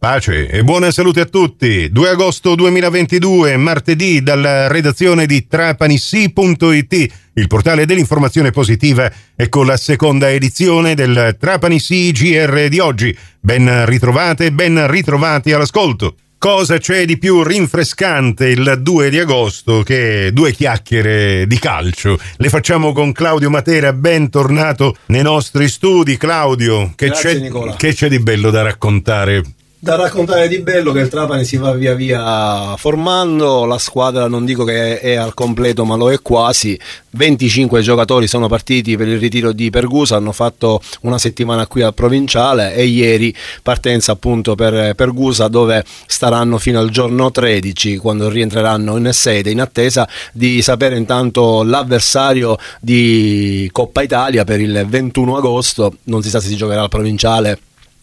Pace e buona salute a tutti. 2 agosto 2022, martedì, dalla redazione di trapanissi.it, il portale dell'informazione positiva, ecco la seconda edizione del Trapanissi GR di oggi. Ben ritrovate, ben ritrovati all'ascolto. Cosa c'è di più rinfrescante il 2 di agosto che due chiacchiere di calcio? Le facciamo con Claudio Matera, bentornato nei nostri studi. Claudio, che, Grazie, c'è, che c'è di bello da raccontare? Da raccontare di bello che il Trapani si va via via formando, la squadra non dico che è al completo ma lo è quasi, 25 giocatori sono partiti per il ritiro di Pergusa, hanno fatto una settimana qui al provinciale e ieri partenza appunto per Pergusa dove staranno fino al giorno 13 quando rientreranno in sede in attesa di sapere intanto l'avversario di Coppa Italia per il 21 agosto, non si sa se si giocherà al provinciale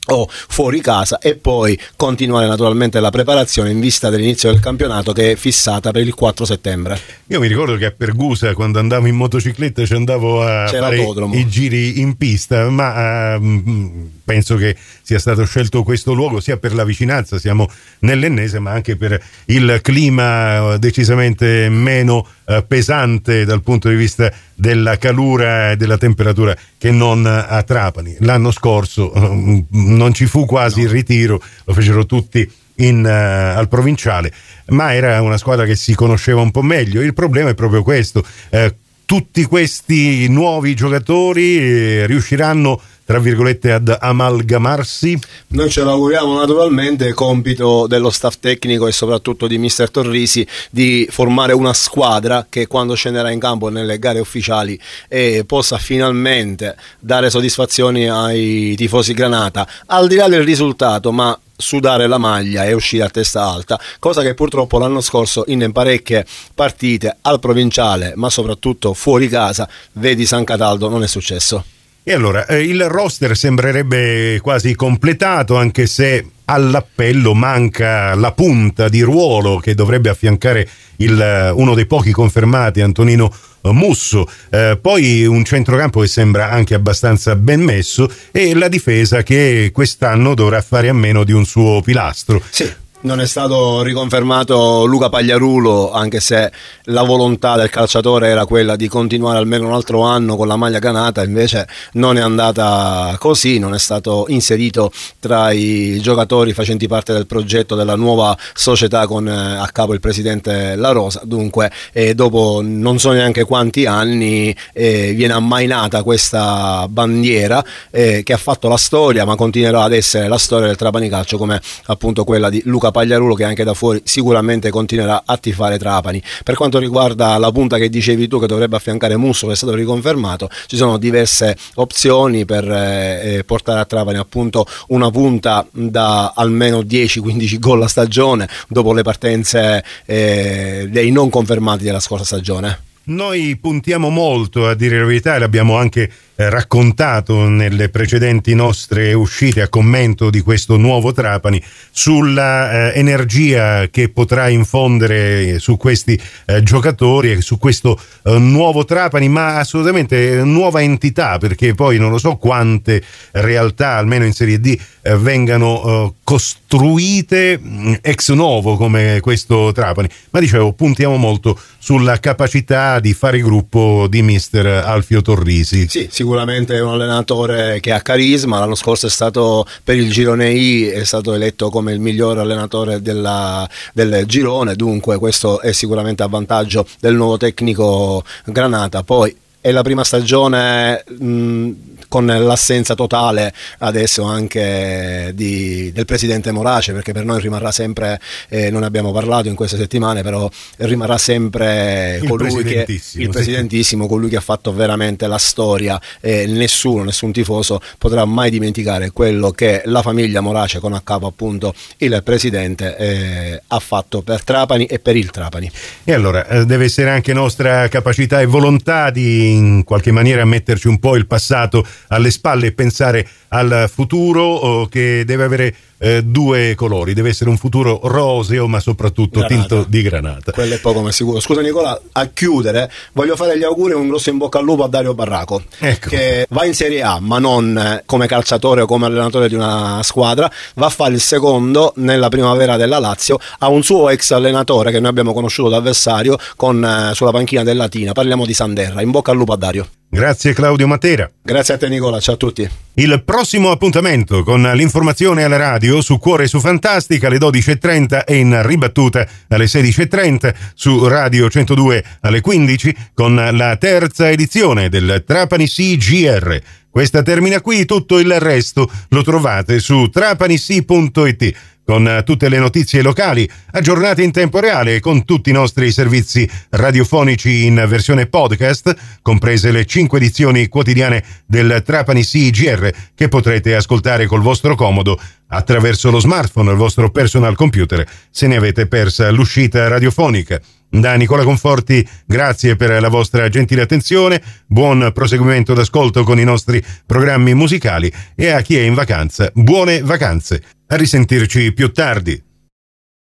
o fuori casa e poi continuare naturalmente la preparazione in vista dell'inizio del campionato che è fissata per il 4 settembre. Io mi ricordo che a Pergusa quando andavo in motocicletta ci andavo a C'era fare l'autodromo. i giri in pista, ma ehm, penso che sia stato scelto questo luogo sia per la vicinanza, siamo nell'ennese, ma anche per il clima eh, decisamente meno eh, pesante dal punto di vista della calura e della temperatura che non a Trapani. L'anno scorso eh, non ci fu quasi il ritiro, lo fecero tutti in, eh, al provinciale, ma era una squadra che si conosceva un po' meglio. Il problema è proprio questo. eh, tutti questi nuovi giocatori eh, riusciranno, tra virgolette, ad amalgamarsi? Noi ce l'auguriamo naturalmente, compito dello staff tecnico e soprattutto di mister Torrisi di formare una squadra che quando scenderà in campo nelle gare ufficiali eh, possa finalmente dare soddisfazioni ai tifosi Granata, al di là del risultato, ma sudare la maglia e uscire a testa alta, cosa che purtroppo l'anno scorso in parecchie partite al provinciale, ma soprattutto fuori casa, vedi San Cataldo, non è successo. E allora, eh, il roster sembrerebbe quasi completato, anche se all'appello manca la punta di ruolo che dovrebbe affiancare il, eh, uno dei pochi confermati, Antonino eh, Musso. Eh, poi un centrocampo che sembra anche abbastanza ben messo e la difesa che quest'anno dovrà fare a meno di un suo pilastro. Sì. Non è stato riconfermato Luca Pagliarulo, anche se la volontà del calciatore era quella di continuare almeno un altro anno con la maglia canata, invece non è andata così, non è stato inserito tra i giocatori facenti parte del progetto della nuova società con eh, a capo il presidente La Rosa. Dunque, eh, dopo non so neanche quanti anni eh, viene ammainata questa bandiera eh, che ha fatto la storia, ma continuerà ad essere la storia del Trapani Calcio come appunto quella di Luca Pagliarulo che anche da fuori sicuramente continuerà a tifare Trapani. Per quanto riguarda la punta che dicevi tu che dovrebbe affiancare Musso che è stato riconfermato, ci sono diverse opzioni per eh, eh, portare a Trapani appunto una punta da almeno 10-15 gol a stagione dopo le partenze eh, dei non confermati della scorsa stagione. Noi puntiamo molto, a dire la verità, e l'abbiamo anche raccontato nelle precedenti nostre uscite a commento di questo nuovo Trapani, sulla eh, energia che potrà infondere su questi eh, giocatori e su questo eh, nuovo Trapani, ma assolutamente nuova entità, perché poi non lo so quante realtà, almeno in Serie D, eh, vengano eh, costruite mh, ex novo come questo Trapani, ma dicevo puntiamo molto sulla capacità di fare gruppo di mister Alfio Torrisi. Sì, sicuramente è un allenatore che ha carisma, l'anno scorso è stato per il girone I, è stato eletto come il miglior allenatore della, del girone, dunque questo è sicuramente a vantaggio del nuovo tecnico Granata. Poi è la prima stagione mh, con l'assenza totale adesso anche di, del presidente Morace perché per noi rimarrà sempre, eh, non abbiamo parlato in queste settimane, però rimarrà sempre Il colui che, presidentissimo, il sì. presidentissimo, colui che ha fatto veramente la storia e nessuno, nessun tifoso potrà mai dimenticare quello che la famiglia Morace con a capo appunto il presidente eh, ha fatto per Trapani e per il Trapani. E allora eh, deve essere anche nostra capacità e volontà di in qualche maniera metterci un po' il passato alle spalle e pensare al futuro oh, che deve avere eh, due colori, deve essere un futuro roseo ma soprattutto granata. tinto di granata. Quello è poco ma sicuro. Scusa Nicola, a chiudere voglio fare gli auguri e un grosso in bocca al lupo a Dario Barraco ecco. che va in Serie A ma non eh, come calciatore o come allenatore di una squadra, va a fare il secondo nella primavera della Lazio, ha un suo ex allenatore che noi abbiamo conosciuto da avversario con, eh, sulla panchina del Latina, parliamo di Sanderra, in bocca al lupo a Dario. Grazie Claudio Matera. Grazie a te Nicola, ciao a tutti. Il prossimo appuntamento con l'informazione alla radio su Cuore e su Fantastica alle 12.30 e in ribattuta alle 16.30 su Radio 102 alle 15 con la terza edizione del Trapani CGR. Questa termina qui, tutto il resto lo trovate su trapanissi.it con tutte le notizie locali aggiornate in tempo reale con tutti i nostri servizi radiofonici in versione podcast, comprese le cinque edizioni quotidiane del Trapani CGR che potrete ascoltare col vostro comodo attraverso lo smartphone o il vostro personal computer se ne avete persa l'uscita radiofonica. Da Nicola Conforti, grazie per la vostra gentile attenzione, buon proseguimento d'ascolto con i nostri programmi musicali e a chi è in vacanza, buone vacanze. A risentirci più tardi.